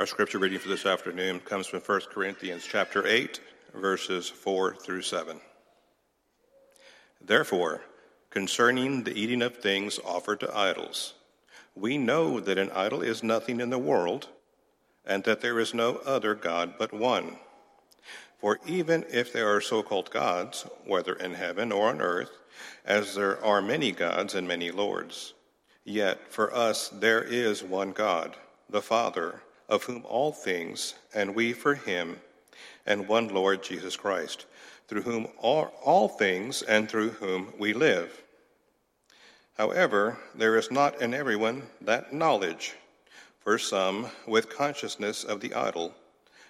Our scripture reading for this afternoon comes from 1 Corinthians chapter 8, verses 4 through 7. Therefore, concerning the eating of things offered to idols, we know that an idol is nothing in the world, and that there is no other God but one. For even if there are so called gods, whether in heaven or on earth, as there are many gods and many lords, yet for us there is one God, the Father of whom all things, and we for him, and one Lord Jesus Christ, through whom are all things and through whom we live. However, there is not in everyone that knowledge, for some with consciousness of the idol,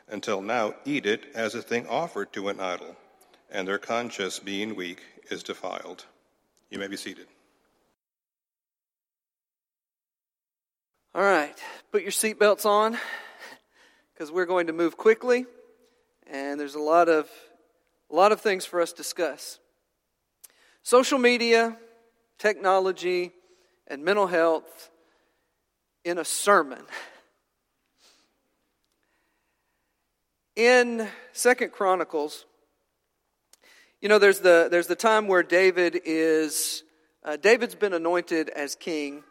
until now eat it as a thing offered to an idol, and their conscience being weak is defiled. You may be seated. All right, put your seatbelts on because we're going to move quickly, and there's a lot of a lot of things for us to discuss. Social media, technology, and mental health in a sermon. In Second Chronicles, you know, there's the there's the time where David is uh, David's been anointed as king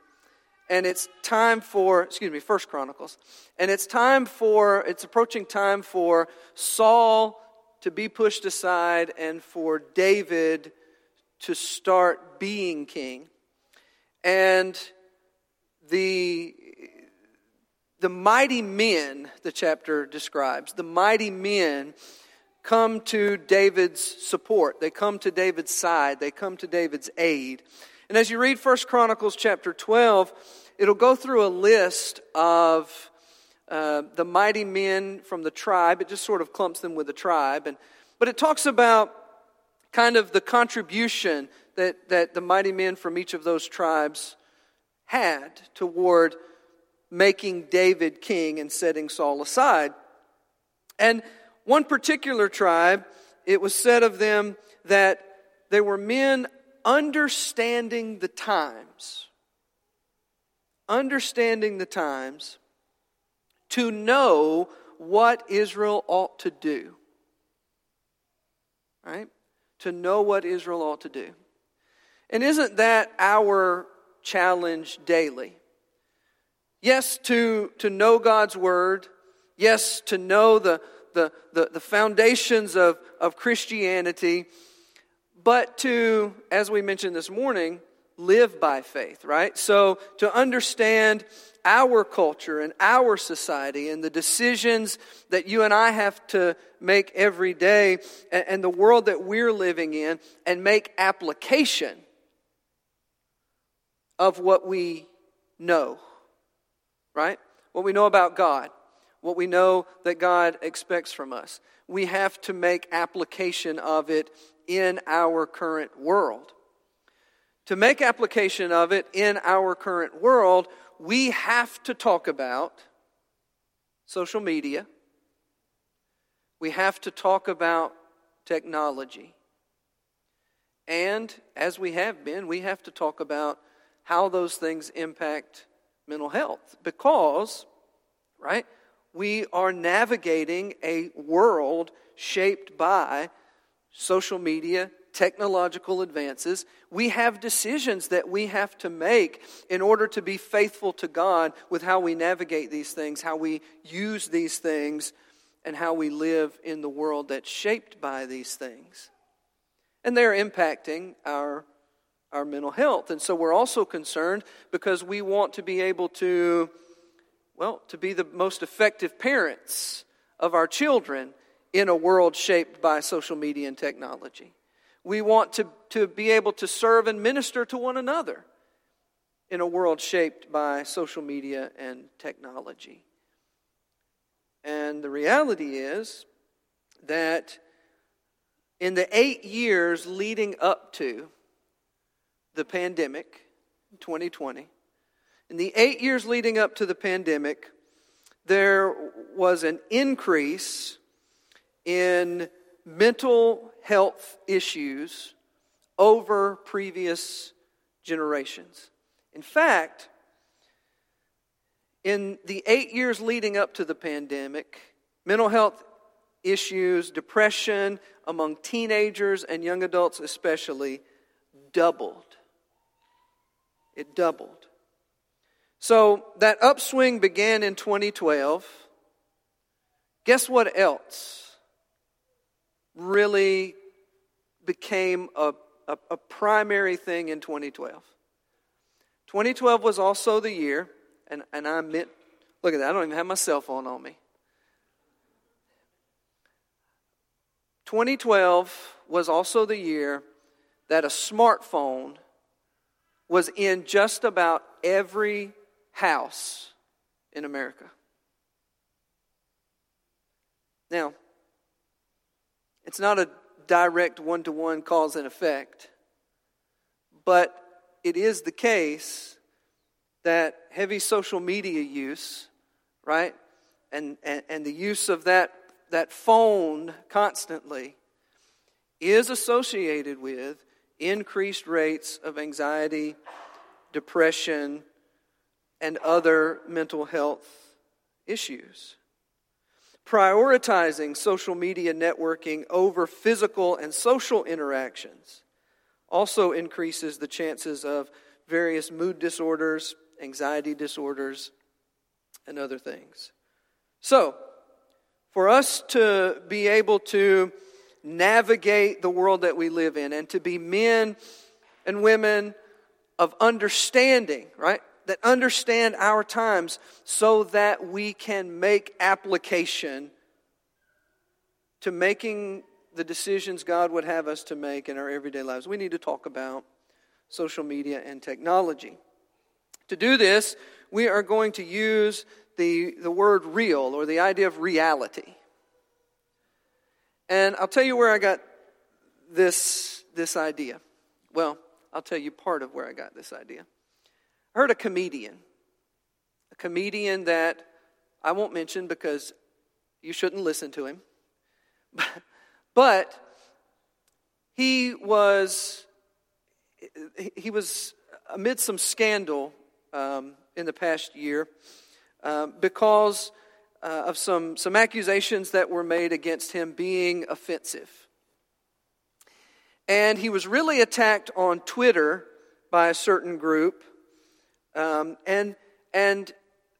and it's time for excuse me first chronicles. And it's time for it's approaching time for saul to be pushed aside and for david to start being king. And the the mighty men the chapter describes the mighty men come to david's support. They come to david's side. They come to david's aid and as you read First Chronicles chapter 12, it'll go through a list of uh, the mighty men from the tribe. It just sort of clumps them with the tribe. And, but it talks about kind of the contribution that, that the mighty men from each of those tribes had toward making David king and setting Saul aside. And one particular tribe, it was said of them that they were men understanding the times, understanding the times to know what Israel ought to do. Right? To know what Israel ought to do. And isn't that our challenge daily? Yes, to, to know God's Word. Yes, to know the, the, the, the foundations of, of Christianity but to, as we mentioned this morning, live by faith, right? So to understand our culture and our society and the decisions that you and I have to make every day and, the world that we're living in and make application of what we know, right? What we know about God, what we know that God expects from us. We have to make application of it in our current world. To make application of it in our current world, we have to talk about social media. We have to talk about technology. And as we have been, we have to talk about how those things impact mental health because, right, we are navigating a world shaped by social media, technological advances. We have decisions that we have to make in order to be faithful to God with how we navigate these things, how we use these things, and how we live in the world that's shaped by these things. And they're impacting our, our mental health. And so we're also concerned because we want to be able to, well, to be the most effective parents of our children in a world shaped by social media and technology. We want to, to be able to serve and minister to one another in a world shaped by social media and technology. And the reality is that in the eight years leading up to the pandemic, 2020, in the eight years leading up to the pandemic, there was an increase in mental health issues over previous generations. In fact, in the eight years leading up to the pandemic, mental health issues, depression among teenagers and young adults especially, doubled. It doubled. So that upswing began in 2012. Guess what else really became a, a, a, primary thing in 2012? 2012 was also the year, and, and I meant, look at that, I don't even have my cell phone on me. 2012 was also the year that a smartphone was in just about every house in America. Now, it's not a direct one to one cause and effect, but it is the case that heavy social media use, right, and, and, and the use of that, that phone constantly is associated with increased rates of anxiety, depression, and other mental health issues. Prioritizing social media networking over physical and social interactions also increases the chances of various mood disorders, anxiety disorders, and other things. So, for us to be able to navigate the world that we live in and to be men and women of understanding, right? That understand our times so that we can make application to making the decisions God would have us to make in our everyday lives. We need to talk about social media and technology. To do this, we are going to use the, the word real or the idea of reality. And I'll tell you where I got this, this idea. Well, I'll tell you part of where I got this idea. I heard a comedian, a comedian that I won't mention because you shouldn't listen to him. but he was he was amid some scandal um, in the past year uh, because uh, of some, some accusations that were made against him being offensive. And he was really attacked on Twitter by a certain group um, and, and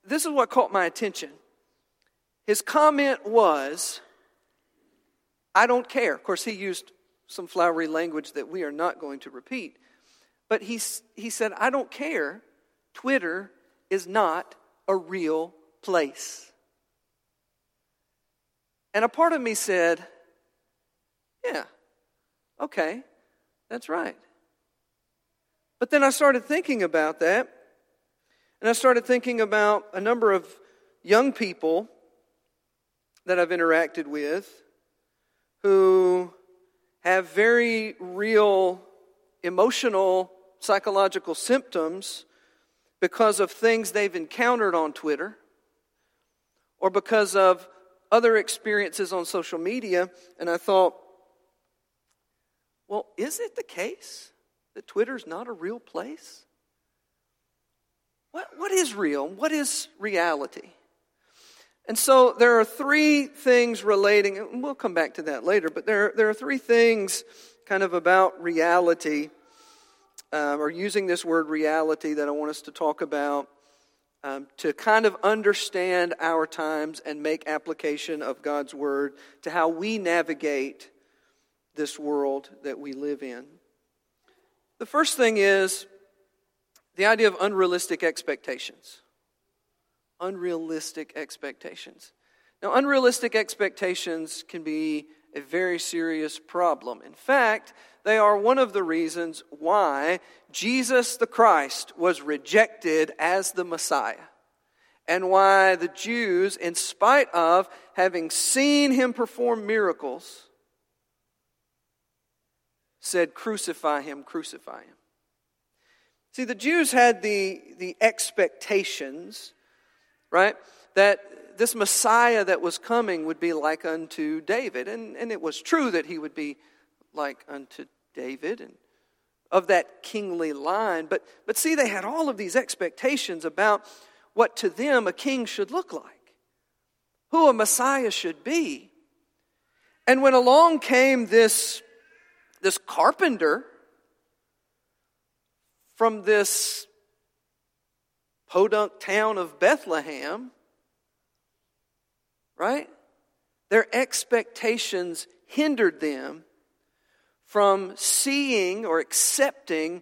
this is what caught my attention. His comment was, I don't care. Of course, he used some flowery language that we are not going to repeat. But he, he said, I don't care. Twitter is not a real place. And a part of me said, Yeah, okay, that's right. But then I started thinking about that. And I started thinking about a number of young people that I've interacted with who have very real emotional, psychological symptoms because of things they've encountered on Twitter or because of other experiences on social media. And I thought, well, is it the case that Twitter's not a real place? Is real? What is reality? And so there are three things relating, and we'll come back to that later, but there, there are three things kind of about reality, um, or using this word reality, that I want us to talk about um, to kind of understand our times and make application of God's word to how we navigate this world that we live in. The first thing is the idea of unrealistic expectations. Unrealistic expectations. Now, unrealistic expectations can be a very serious problem. In fact, they are one of the reasons why Jesus the Christ was rejected as the Messiah. and why the Jews, in spite of having seen him perform miracles, said, Crucify him, crucify him. See, the Jews had the, the expectations, right, that this Messiah that was coming would be like unto David. And, and it was true that he would be like unto David and of that kingly line. But, but see, they had all of these expectations about what to them a king should look like, who a Messiah should be. And when along came this, this carpenter from this podunk town of Bethlehem, right? Their expectations hindered them from seeing or accepting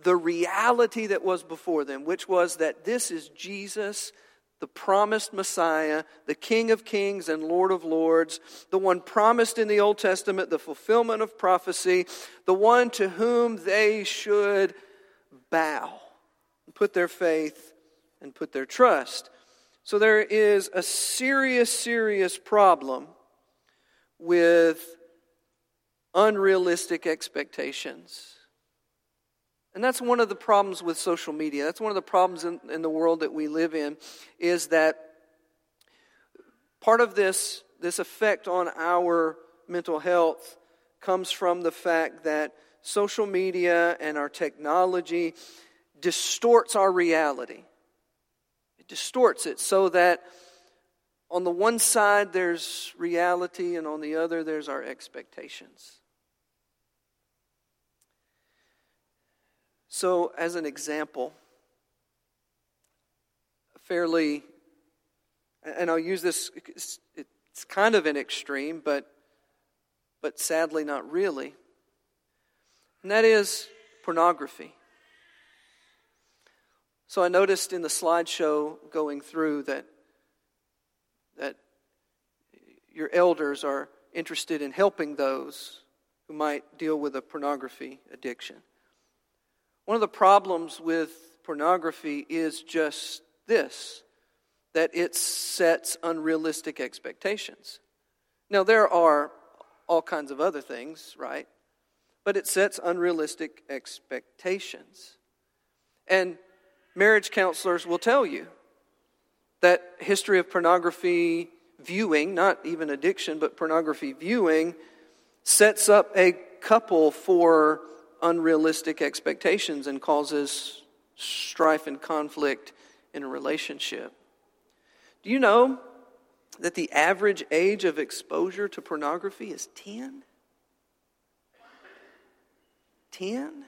the reality that was before them, which was that this is Jesus, the promised Messiah, the King of kings and Lord of lords, the one promised in the Old Testament, the fulfillment of prophecy, the one to whom they should bow, and put their faith, and put their trust. So there is a serious, serious problem with unrealistic expectations. And that's one of the problems with social media. That's one of the problems in, in the world that we live in is that part of this, this effect on our mental health comes from the fact that social media and our technology distorts our reality. It distorts it so that on the one side there's reality, and on the other there's our expectations. So, as an example, fairly, and I'll use this, it's kind of an extreme, but, but sadly not really, and that is pornography. So I noticed in the slideshow going through that that your elders are interested in helping those who might deal with a pornography addiction. One of the problems with pornography is just this that it sets unrealistic expectations. Now, there are all kinds of other things, right? But it sets unrealistic expectations. And marriage counselors will tell you that history of pornography viewing, not even addiction, but pornography viewing, sets up a couple for unrealistic expectations and causes strife and conflict in a relationship. Do you know that the average age of exposure to pornography is 10? 10?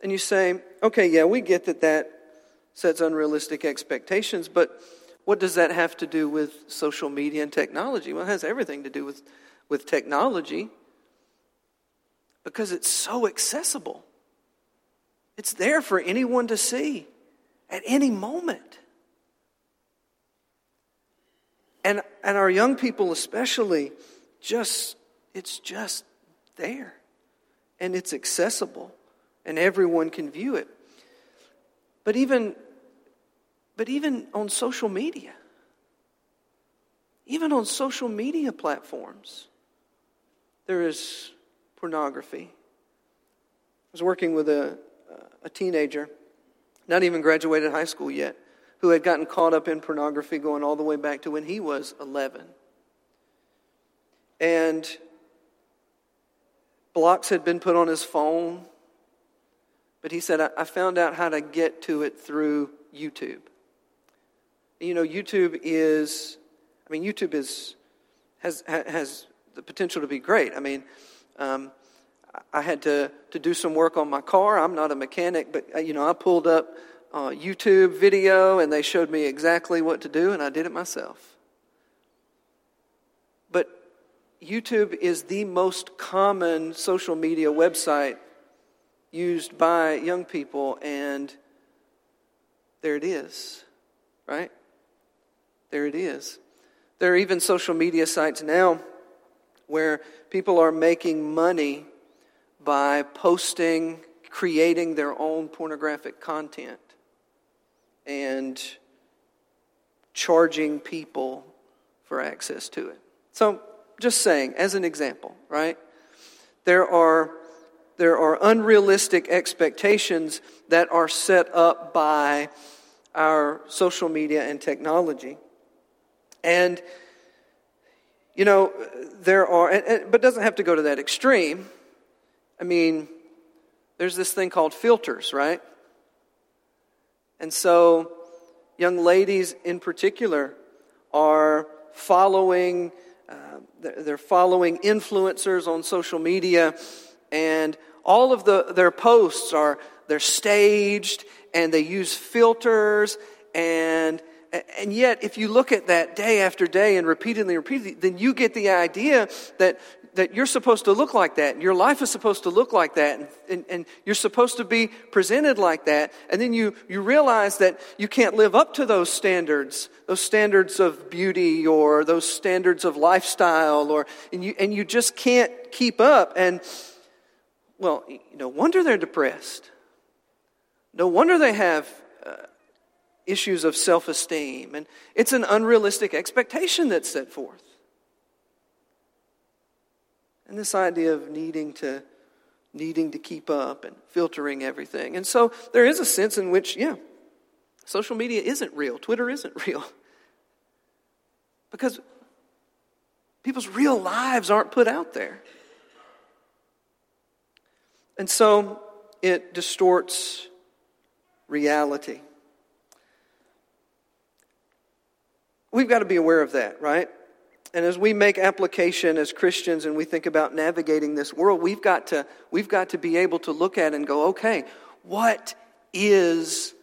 And you say, okay, yeah, we get that that sets unrealistic expectations, but what does that have to do with social media and technology? Well, it has everything to do with, with technology because it's so accessible. It's there for anyone to see at any moment. And, and our young people, especially, just, it's just there. And it's accessible and everyone can view it. But even, but even on social media, even on social media platforms, there is pornography. I was working with a, a teenager, not even graduated high school yet, who had gotten caught up in pornography going all the way back to when he was 11. And blocks had been put on his phone but he said, I found out how to get to it through YouTube. You know, YouTube is, I mean, YouTube is, has, has the potential to be great. I mean, um, I had to, to do some work on my car. I'm not a mechanic, but, uh, you know, I pulled up uh, YouTube video and they showed me exactly what to do, and I did it myself. But YouTube is the most common social media website used by young people, and there it is, right? There it is. There are even social media sites now where people are making money by posting, creating their own pornographic content. And charging people for access to it. So, just saying, as an example, right? There are, there are unrealistic expectations that are set up by our social media and technology. And, you know, there are, and, but doesn't have to go to that extreme. I mean, there's this thing called filters, right? And so, young ladies in particular are following, uh, they're following influencers on social media, and all of the, their posts are they're staged and they use filters and and yet if you look at that day after day and repeatedly repeatedly then you get the idea that that you're supposed to look like that. And your life is supposed to look like that and, and, and, you're supposed to be presented like that. And then you, you realize that you can't live up to those standards those standards of beauty or those standards of lifestyle or and you, and you just can't keep up. And well no wonder they're depressed. No wonder they have uh, issues of self-esteem. And it's an unrealistic expectation that's set forth and this idea of needing to needing to keep up and filtering everything. And so there is a sense in which, yeah, social media isn't real. Twitter isn't real. Because people's real lives aren't put out there. And so it distorts reality. We've got to be aware of that, right? And as we make application as Christians and we think about navigating this world, we've got to, we've got to be able to look at and go, okay, what is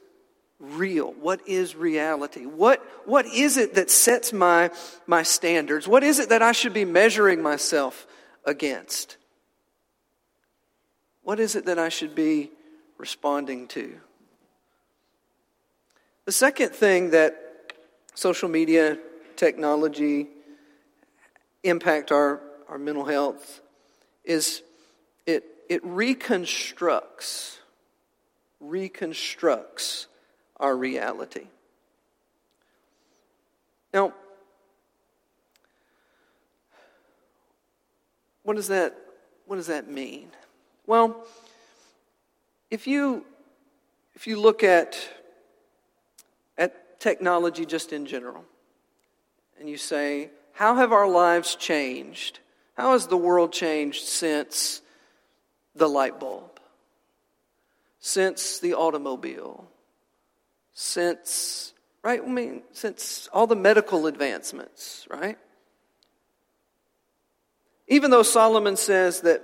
real? What is reality? What, what is it that sets my, my standards? What is it that I should be measuring myself against? What is it that I should be responding to? The second thing that social media, technology, impact our, our mental health is it, it reconstructs, reconstructs our reality. Now, what does that, what does that mean? Well, if you, if you look at, at technology just in general, and you say, how have our lives changed? How has the world changed since the light bulb? Since the automobile? Since, right? I mean, since all the medical advancements, right? Even though Solomon says that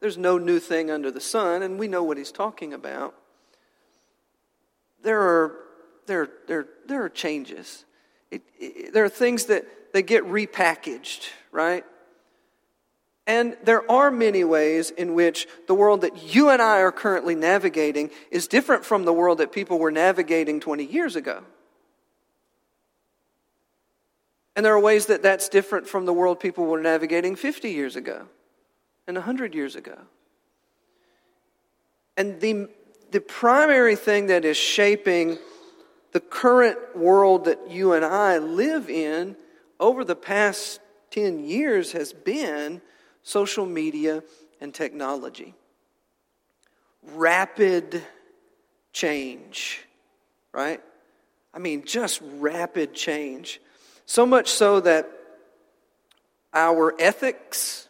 there's no new thing under the sun, and we know what he's talking about, there are, there, there, there are changes. It, it, there are things that they get repackaged, right? And there are many ways in which the world that you and I are currently navigating is different from the world that people were navigating 20 years ago. And there are ways that that's different from the world people were navigating 50 years ago and 100 years ago. And the, the primary thing that is shaping the current world that you and I live in over the past 10 years has been social media and technology. Rapid change, right? I mean, just rapid change. So much so that our ethics,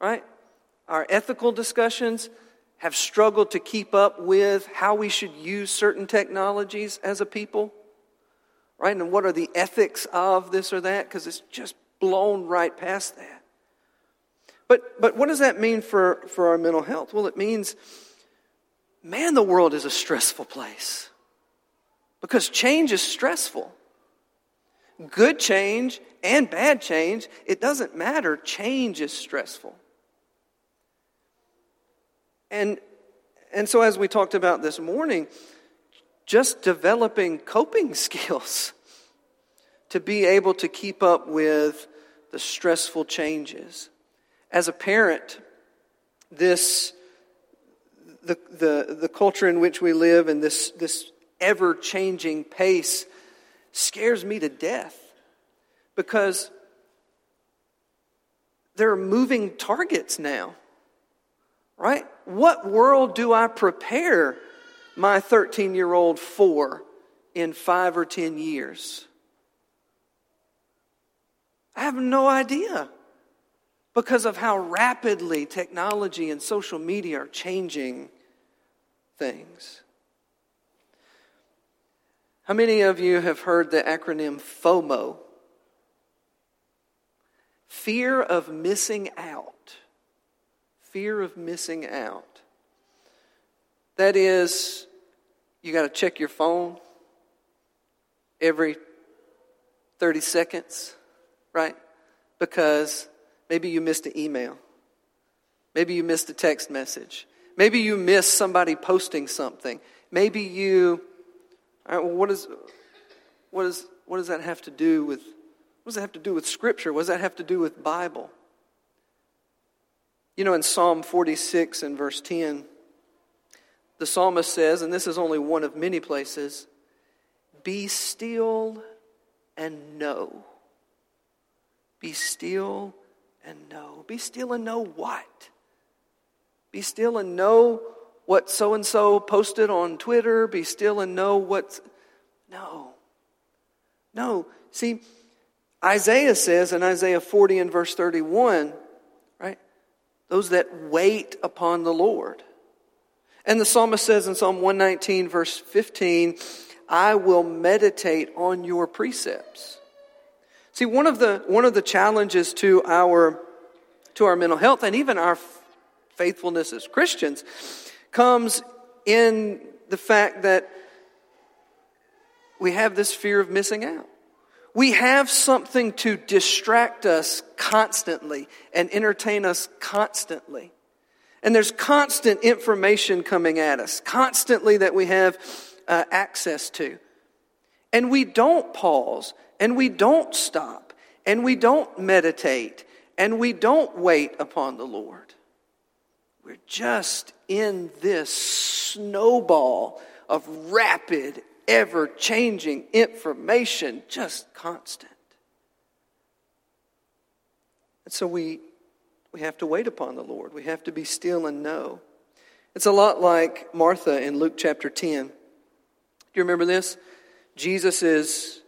right? Our ethical discussions have struggled to keep up with how we should use certain technologies as a people right? And what are the ethics of this or that? Because it's just blown right past that. But, but what does that mean for, for our mental health? Well, it means, man, the world is a stressful place because change is stressful. Good change and bad change, it doesn't matter. Change is stressful. And, and so, as we talked about this morning, just developing coping skills to be able to keep up with the stressful changes. As a parent, this the, the, the culture in which we live and this, this ever changing pace scares me to death because there are moving targets now, right? What world do I prepare my 13 year old for in five or 10 years? I have no idea because of how rapidly technology and social media are changing things. How many of you have heard the acronym FOMO? Fear of missing out. Fear of missing out. That is, you got to check your phone every 30 seconds, right? Because maybe you missed an email. Maybe you missed a text message. Maybe you missed somebody posting something. Maybe you, all right, well, what, is, what, is, what does that have to do with what does that have to do with Scripture? What does that have to do with Bible? You know, in Psalm 46 and verse 10, the psalmist says, and this is only one of many places, be still and know. Be still and know. Be still and know what? Be still and know what so and so posted on Twitter. Be still and know what. No. No. See, Isaiah says in Isaiah 40 and verse 31, right? Those that wait upon the Lord. And the psalmist says in Psalm 119, verse 15, I will meditate on your precepts. See, one of the, one of the challenges to our, to our mental health and even our faithfulness as Christians comes in the fact that we have this fear of missing out. We have something to distract us constantly and entertain us constantly. And there's constant information coming at us, constantly that we have uh, access to. And we don't pause, and we don't stop, and we don't meditate, and we don't wait upon the Lord. We're just in this snowball of rapid ever changing information, just constant. And so we, we have to wait upon the Lord. We have to be still and know. It's a lot like Martha in Luke chapter 10. Do you remember this? Jesus is,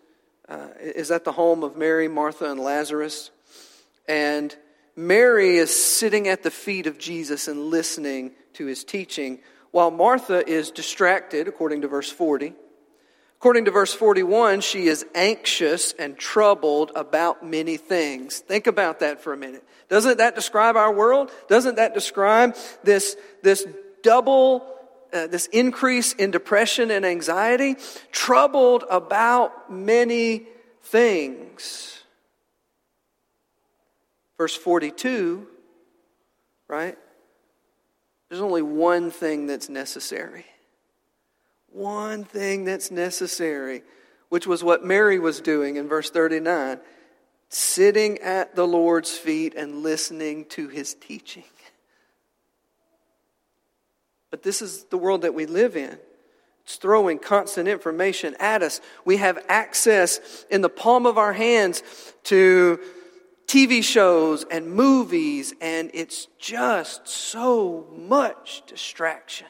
uh, is at the home of Mary, Martha, and Lazarus. And Mary is sitting at the feet of Jesus and listening to his teaching, while Martha is distracted, according to verse 40 According to verse 41, she is anxious and troubled about many things. Think about that for a minute. Doesn't that describe our world? Doesn't that describe this, this double, uh, this increase in depression and anxiety? Troubled about many things. Verse 42, right? There's only one thing that's necessary one thing that's necessary, which was what Mary was doing in verse 39 sitting at the Lord's feet and listening to his teaching. But this is the world that we live in. It's throwing constant information at us. We have access in the palm of our hands to TV shows and movies, and it's just so much distraction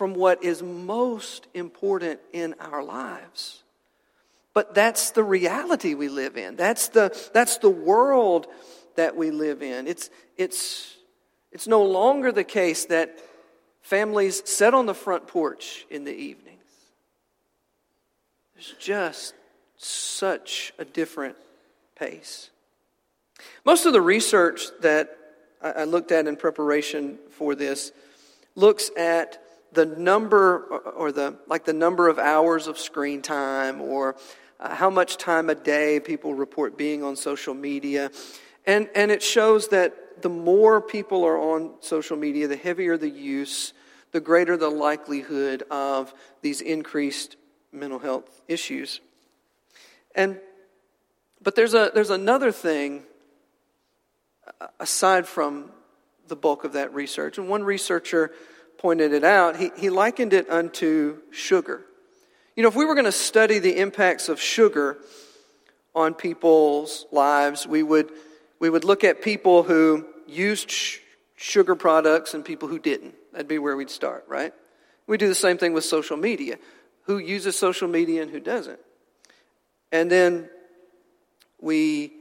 from what is most important in our lives. But that's the reality we live in. That's the, that's the world that we live in. It's, it's, it's no longer the case that families sit on the front porch in the evenings. There's just such a different pace. Most of the research that I looked at in preparation for this looks at the number or the like the number of hours of screen time or uh, how much time a day people report being on social media. And and it shows that the more people are on social media the heavier the use the greater the likelihood of these increased mental health issues. And but there's a there's another thing aside from the bulk of that research. And one researcher pointed it out, he, he likened it unto sugar. You know, if we were going to study the impacts of sugar on people's lives, we would, we would look at people who used sh- sugar products and people who didn't. That'd be where we'd start, right? We do the same thing with social media. Who uses social media and who doesn't? And then we,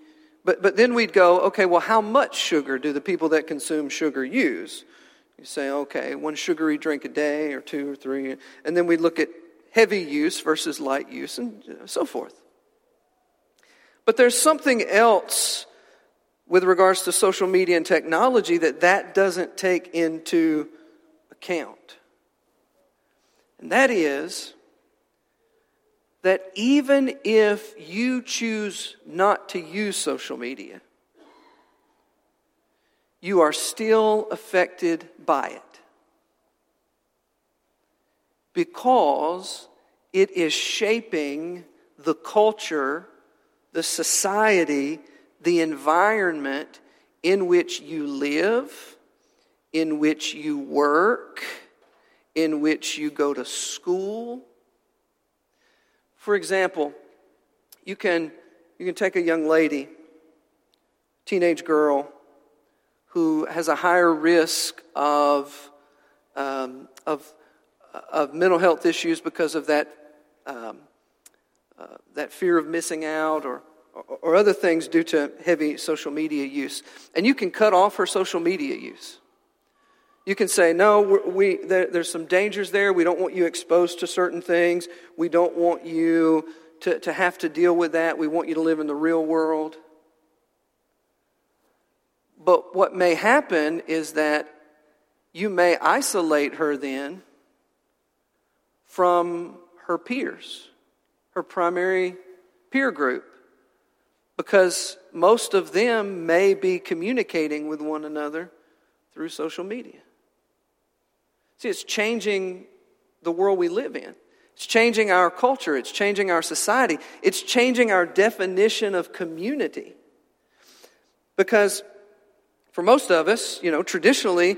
but, but then we'd go, okay, well, how much sugar do the people that consume sugar use? You say, okay, one sugary drink a day or two or three. And then we look at heavy use versus light use and so forth. But there's something else with regards to social media and technology that that doesn't take into account. And that is that even if you choose not to use social media, you are still affected by it because it is shaping the culture, the society, the environment in which you live, in which you work, in which you go to school. For example, you can, you can take a young lady, teenage girl, who has a higher risk of, um, of of mental health issues because of that, um, uh, that fear of missing out or, or other things due to heavy social media use. And you can cut off her social media use. You can say, no, we, there, there's some dangers there. We don't want you exposed to certain things. We don't want you to, to have to deal with that. We want you to live in the real world. But what may happen is that you may isolate her then from her peers, her primary peer group, because most of them may be communicating with one another through social media. See, it's changing the world we live in. It's changing our culture. It's changing our society. It's changing our definition of community. Because for most of us, you know, traditionally,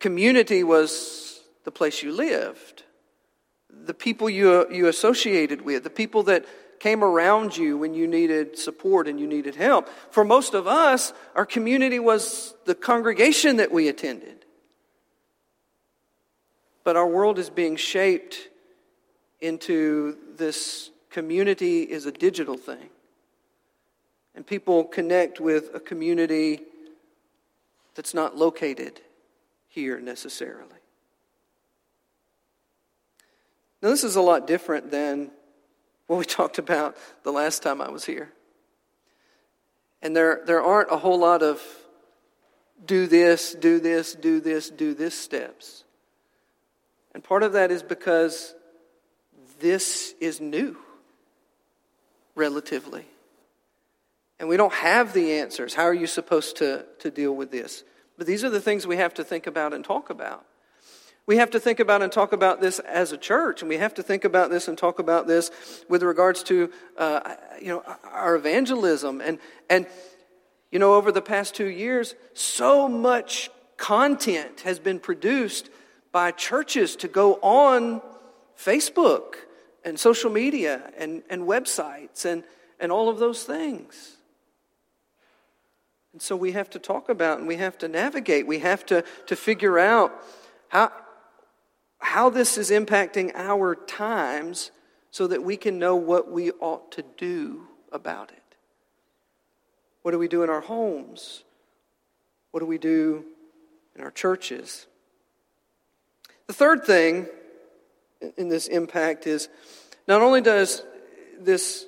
community was the place you lived the people you, you associated with, the people that came around you when you needed support and you needed help. For most of us, our community was the congregation that we attended. But our world is being shaped into this community is a digital thing. And people connect with a community that's not located here necessarily. Now, this is a lot different than what we talked about the last time I was here. And there, there aren't a whole lot of do this, do this, do this, do this steps. And part of that is because this is new, relatively. And we don't have the answers. How are you supposed to, to deal with this? But these are the things we have to think about and talk about. We have to think about and talk about this as a church, and we have to think about this and talk about this with regards to, uh, you know, our evangelism. And, and, you know, over the past two years, so much content has been produced by churches to go on Facebook and social media and, and websites and, and all of those things. And so we have to talk about and we have to navigate. We have to, to figure out how, how this is impacting our times so that we can know what we ought to do about it. What do we do in our homes? What do we do in our churches? The third thing in this impact is not only does this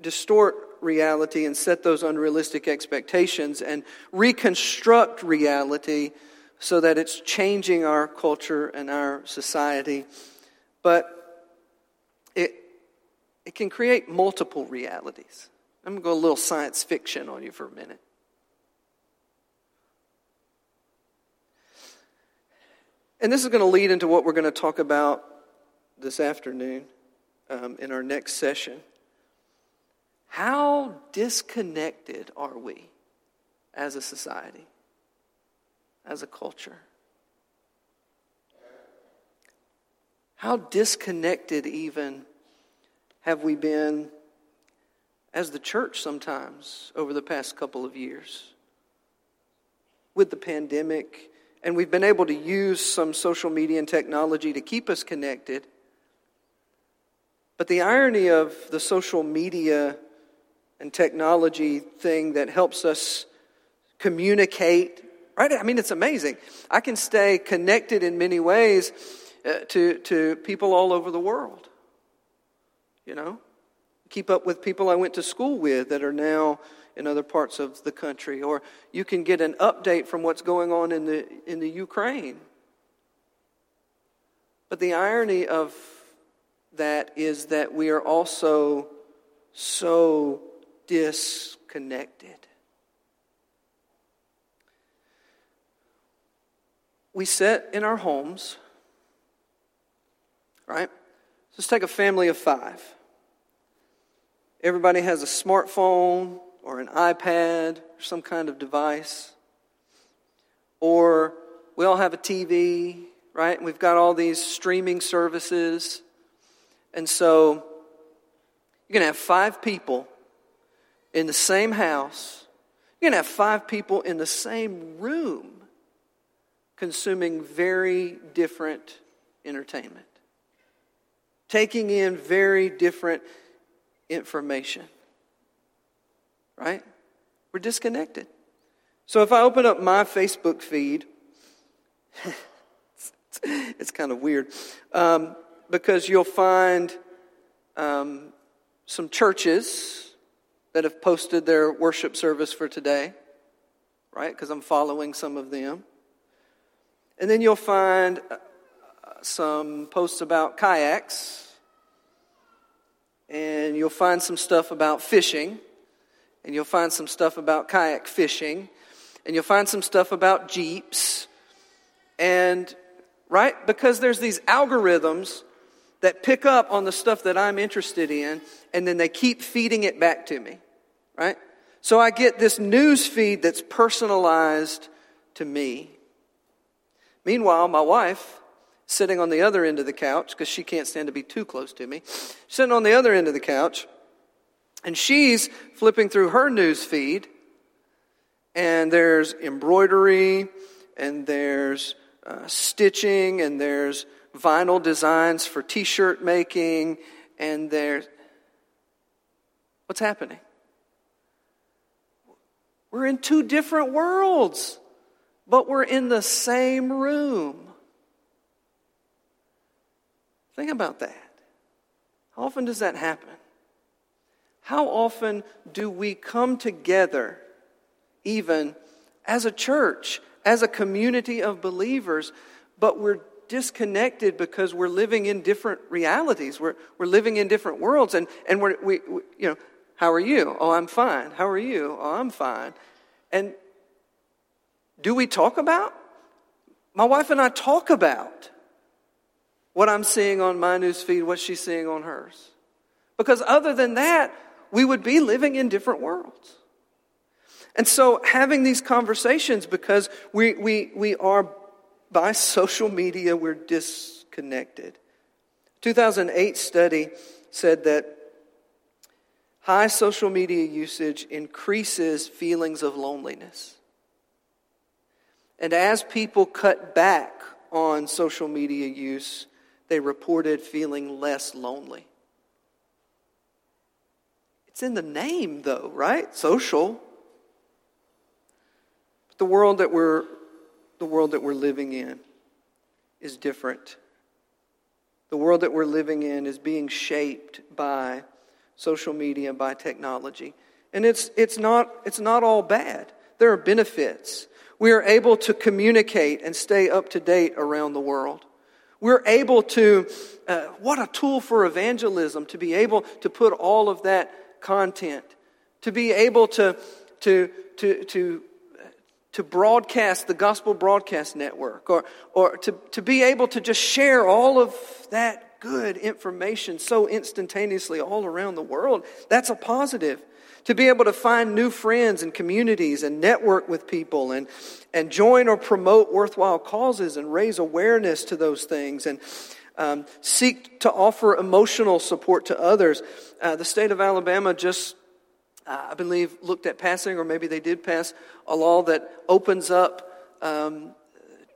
distort reality and set those unrealistic expectations and reconstruct reality so that it's changing our culture and our society. But it, it can create multiple realities. I'm going to go a little science fiction on you for a minute. And this is going to lead into what we're going to talk about this afternoon um, in our next session. How disconnected are we as a society? as a culture. How disconnected, even, have we been as the church sometimes over the past couple of years? With the pandemic, and we've been able to use some social media and technology to keep us connected. But the irony of the social media and technology thing that helps us communicate, right? I mean, it's amazing. I can stay connected in many ways uh, to, to people all over the world. You know, keep up with people I went to school with that are now in other parts of the country, or you can get an update from what's going on in the, in the Ukraine. But the irony of that is that we are also so disconnected. We sit in our homes, right? Let's take a family of five. Everybody has a smartphone or an iPad or some kind of device. Or we all have a TV, right? And we've got all these streaming services. And so you're going to have five people in the same house. You're going to have five people in the same room consuming very different entertainment, taking in very different information. Right? We're disconnected. So if I open up my Facebook feed, it's, kind of weird um, because you'll find um, some churches that have posted their worship service for today, right? Because I'm following some of them. And then you'll find uh, some posts about kayaks, and you'll find some stuff about fishing, and you'll find some stuff about kayak fishing, and you'll find some stuff about jeeps. And, right? Because there's these algorithms that pick up on the stuff that I'm interested in, and then they keep feeding it back to me, right? So I get this news feed that's personalized to me. Meanwhile, my wife sitting on the other end of the couch because she can't stand to be too close to me. Sitting on the other end of the couch, and she's flipping through her news feed, and there's embroidery, and there's uh, stitching, and there's vinyl designs for t shirt making, and there's. What's happening? We're in two different worlds, but we're in the same room. Think about that. How often does that happen? How often do we come together, even as a church, as a community of believers, but we're disconnected because we're living in different realities. We're, we're living in different worlds. And, and we're, we, we, you know, how are you? Oh, I'm fine. How are you? Oh, I'm fine. And do we talk about? My wife and I talk about what I'm seeing on my news feed, what she's seeing on hers. Because other than that, we would be living in different worlds. And so having these conversations because we, we, we are by social media, we're disconnected. 2008 study said that high social media usage increases feelings of loneliness. And as people cut back on social media use, they reported feeling less lonely. It's in the name, though, right? Social. But the world that we're the world that we're living in is different. The world that we're living in is being shaped by social media, by technology. And it's, it's, not, it's not all bad. There are benefits. We are able to communicate and stay up to date around the world. We're able to, uh, what a tool for evangelism to be able to put all of that content, to be able to, to, to, to, to broadcast the Gospel Broadcast Network, or, or to, to be able to just share all of that good information so instantaneously all around the world. That's a positive to be able to find new friends and communities and network with people and, and join or promote worthwhile causes and raise awareness to those things. And um, seek to offer emotional support to others. Uh, the state of Alabama just, uh, I believe, looked at passing, or maybe they did pass, a law that opens up um,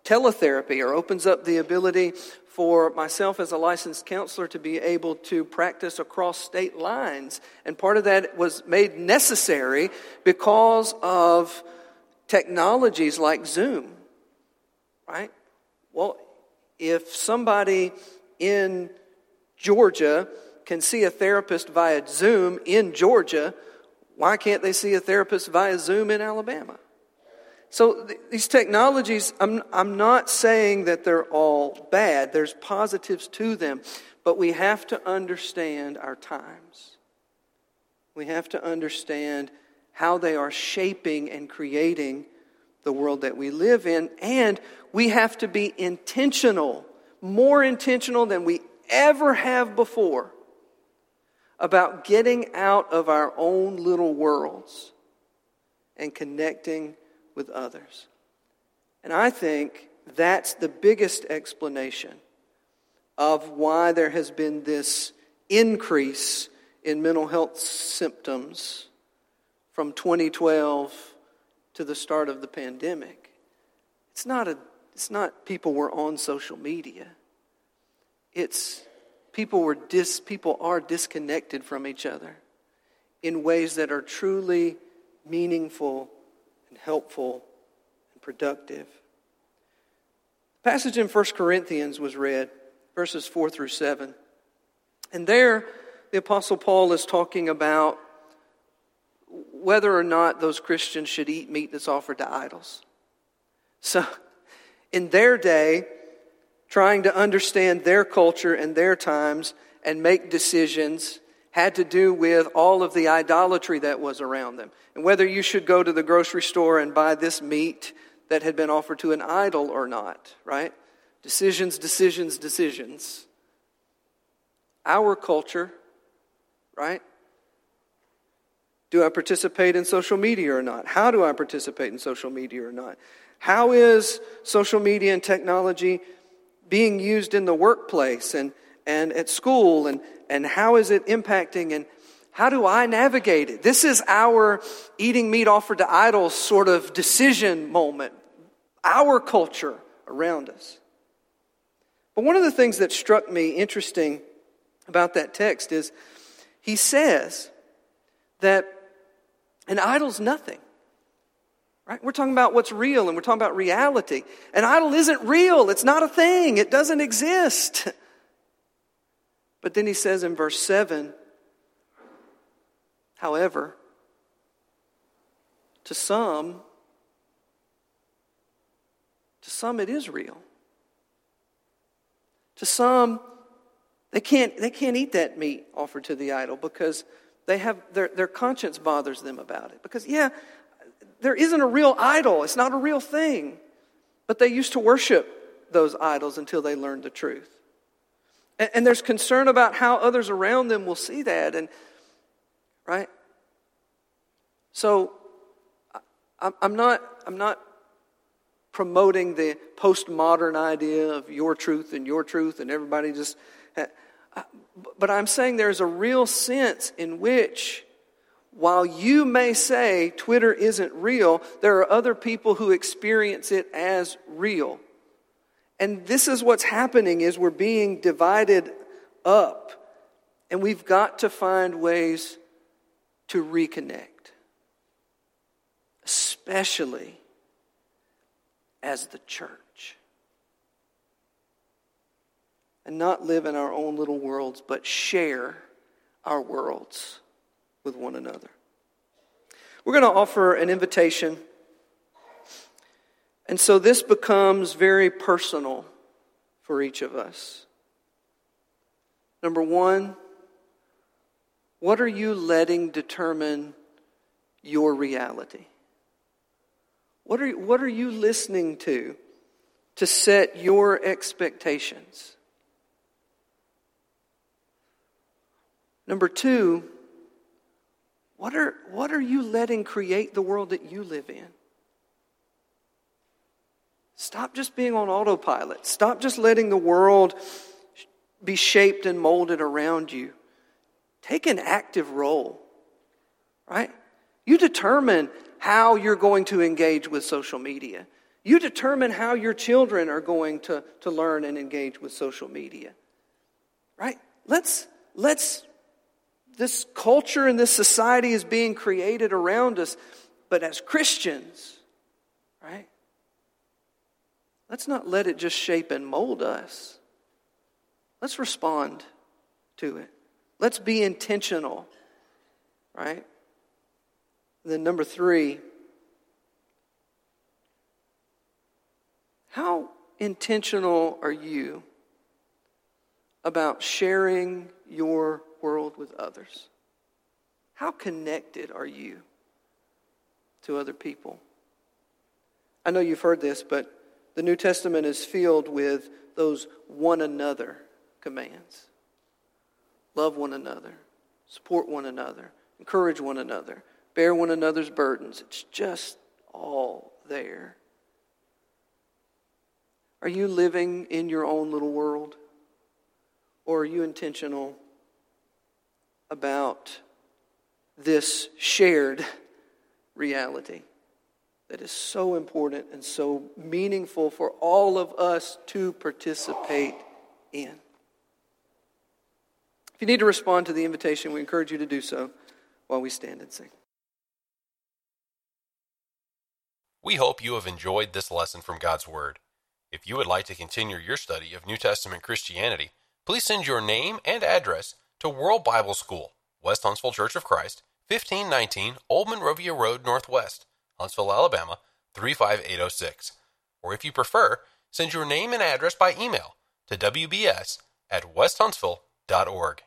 teletherapy or opens up the ability for myself as a licensed counselor to be able to practice across state lines. And part of that was made necessary because of technologies like Zoom, right? Well, if somebody in Georgia can see a therapist via Zoom in Georgia, why can't they see a therapist via Zoom in Alabama? So th- these technologies, I'm, I'm not saying that they're all bad. There's positives to them. But we have to understand our times. We have to understand how they are shaping and creating the world that we live in. And we have to be intentional, more intentional than we ever have before, about getting out of our own little worlds and connecting with others. And I think that's the biggest explanation of why there has been this increase in mental health symptoms from 2012 to the start of the pandemic. It's not, a, it's not people were on social media. It's people, were dis, people are disconnected from each other in ways that are truly meaningful and helpful and productive. The passage in 1 Corinthians was read, verses 4 through 7. And there, the Apostle Paul is talking about whether or not those Christians should eat meat that's offered to idols. So, in their day, trying to understand their culture and their times and make decisions had to do with all of the idolatry that was around them. And whether you should go to the grocery store and buy this meat that had been offered to an idol or not, right? Decisions, decisions, decisions. Our culture, right? Do I participate in social media or not? How do I participate in social media or not? How is social media and technology being used in the workplace and, and at school? And, and how is it impacting? And how do I navigate it? This is our eating meat offered to idols sort of decision moment, our culture around us. But one of the things that struck me interesting about that text is he says that an idol's nothing. Right? We're talking about what's real and we're talking about reality. An idol isn't real, it's not a thing, it doesn't exist. But then he says in verse 7 however, to some, to some it is real. To some, they can't, they can't eat that meat offered to the idol because they have, their, their conscience bothers them about it. Because, yeah, there isn't a real idol, it's not a real thing. But they used to worship those idols until they learned the truth. And, and there's concern about how others around them will see that. And, right? So, I, I'm not, I'm not promoting the postmodern idea of your truth and your truth and everybody just. Eh, but I'm saying there's a real sense in which while you may say Twitter isn't real, there are other people who experience it as real. And this is what's happening is we're being divided up. And we've got to find ways to reconnect. Especially as the church. And not live in our own little worlds, but share our worlds with one another. We're going to offer an invitation. And so this becomes very personal for each of us. Number one, what are you letting determine your reality? What are, what are you listening to to set your expectations? Number two, what are, what are you letting create the world that you live in? Stop just being on autopilot. Stop just letting the world be shaped and molded around you. Take an active role, right? You determine how you're going to engage with social media. You determine how your children are going to, to learn and engage with social media. Right? Let's, let's, this culture and this society is being created around us, but as Christians, right? Let's not let it just shape and mold us. Let's respond to it. Let's be intentional, right? And then, number three, how intentional are you about sharing your world with others? How connected are you to other people? I know you've heard this, but the New Testament is filled with those one another commands love one another, support one another, encourage one another, bear one another's burdens. It's just all there. Are you living in your own little world? Or are you intentional about this shared reality that is so important and so meaningful for all of us to participate in? If you need to respond to the invitation, we encourage you to do so while we stand and sing. We hope you have enjoyed this lesson from God's Word. If you would like to continue your study of New Testament Christianity, please send your name and address to World Bible School, West Huntsville Church of Christ, 1519 Old Monrovia Road Northwest, Huntsville, Alabama 35806. Or if you prefer, send your name and address by email to wbs at westhuntsville.org.